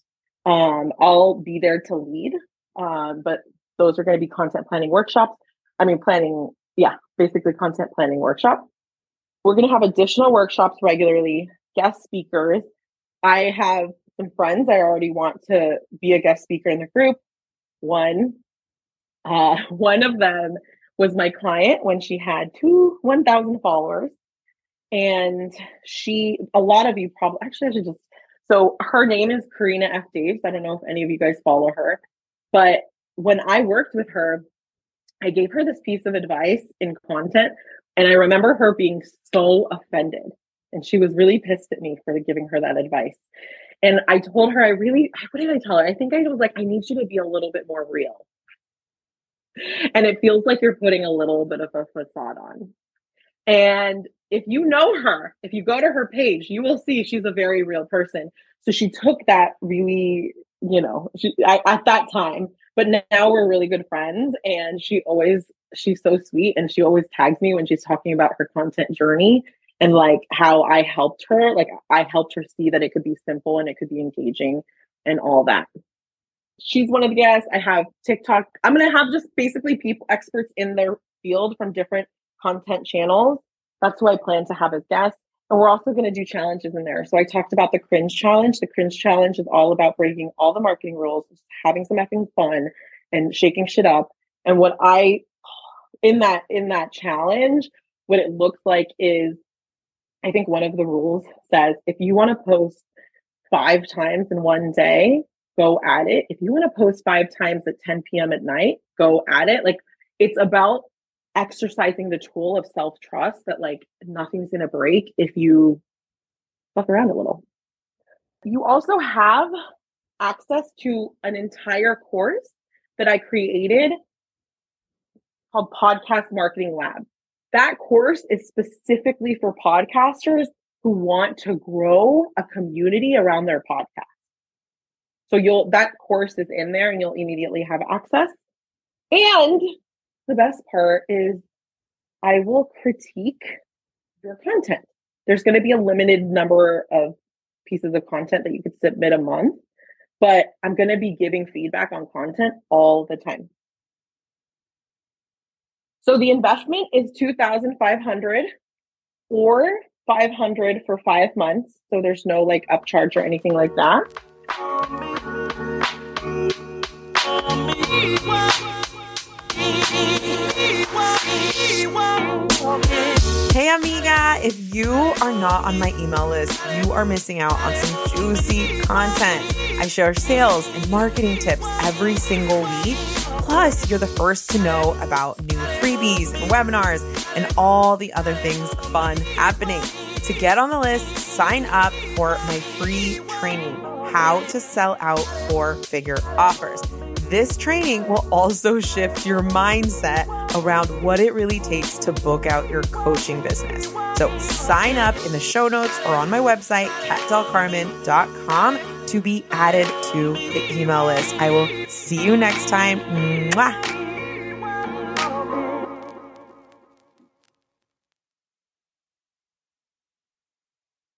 Um, I'll be there to lead, um, but those are going to be content planning workshops. I mean, planning, yeah, basically content planning workshop. We're going to have additional workshops regularly, guest speakers. I have some friends I already want to be a guest speaker in the group. One, uh, *laughs* one of them was my client when she had two 1,000 followers. And she, a lot of you probably, actually, I should just, so her name is Karina F. Daves. I don't know if any of you guys follow her, but when I worked with her, I gave her this piece of advice in content. And I remember her being so offended. And she was really pissed at me for giving her that advice. And I told her, I really, what did I tell her? I think I was like, I need you to be a little bit more real. And it feels like you're putting a little bit of a facade on. And if you know her, if you go to her page, you will see she's a very real person. So she took that really, you know, she, I, at that time, but now we're really good friends. And she always, she's so sweet. And she always tags me when she's talking about her content journey and like how I helped her. Like I helped her see that it could be simple and it could be engaging and all that. She's one of the guests. I have TikTok. I'm going to have just basically people, experts in their field from different content channels. That's who I plan to have as guests. And we're also going to do challenges in there. So I talked about the cringe challenge. The cringe challenge is all about breaking all the marketing rules, having some effing fun and shaking shit up. And what I in that in that challenge, what it looks like is I think one of the rules says if you want to post five times in one day, go at it. If you want to post five times at 10 p.m. at night, go at it. Like it's about exercising the tool of self trust that like nothing's going to break if you fuck around a little. You also have access to an entire course that I created called Podcast Marketing Lab. That course is specifically for podcasters who want to grow a community around their podcast. So you'll that course is in there and you'll immediately have access. And the best part is I will critique your content. There's going to be a limited number of pieces of content that you could submit a month, but I'm going to be giving feedback on content all the time. So the investment is 2500 or 500 for five months. So there's no like upcharge or anything like that. Hey, amiga, if you are not on my email list, you are missing out on some juicy content. I share sales and marketing tips every single week. Plus, you're the first to know about new freebies and webinars and all the other things fun happening. To get on the list, sign up for my free training, How to Sell Out Four Figure Offers. This training will also shift your mindset around what it really takes to book out your coaching business. So sign up in the show notes or on my website, catdelcarmen.com to be added to the email list. I will see you next time. Mwah.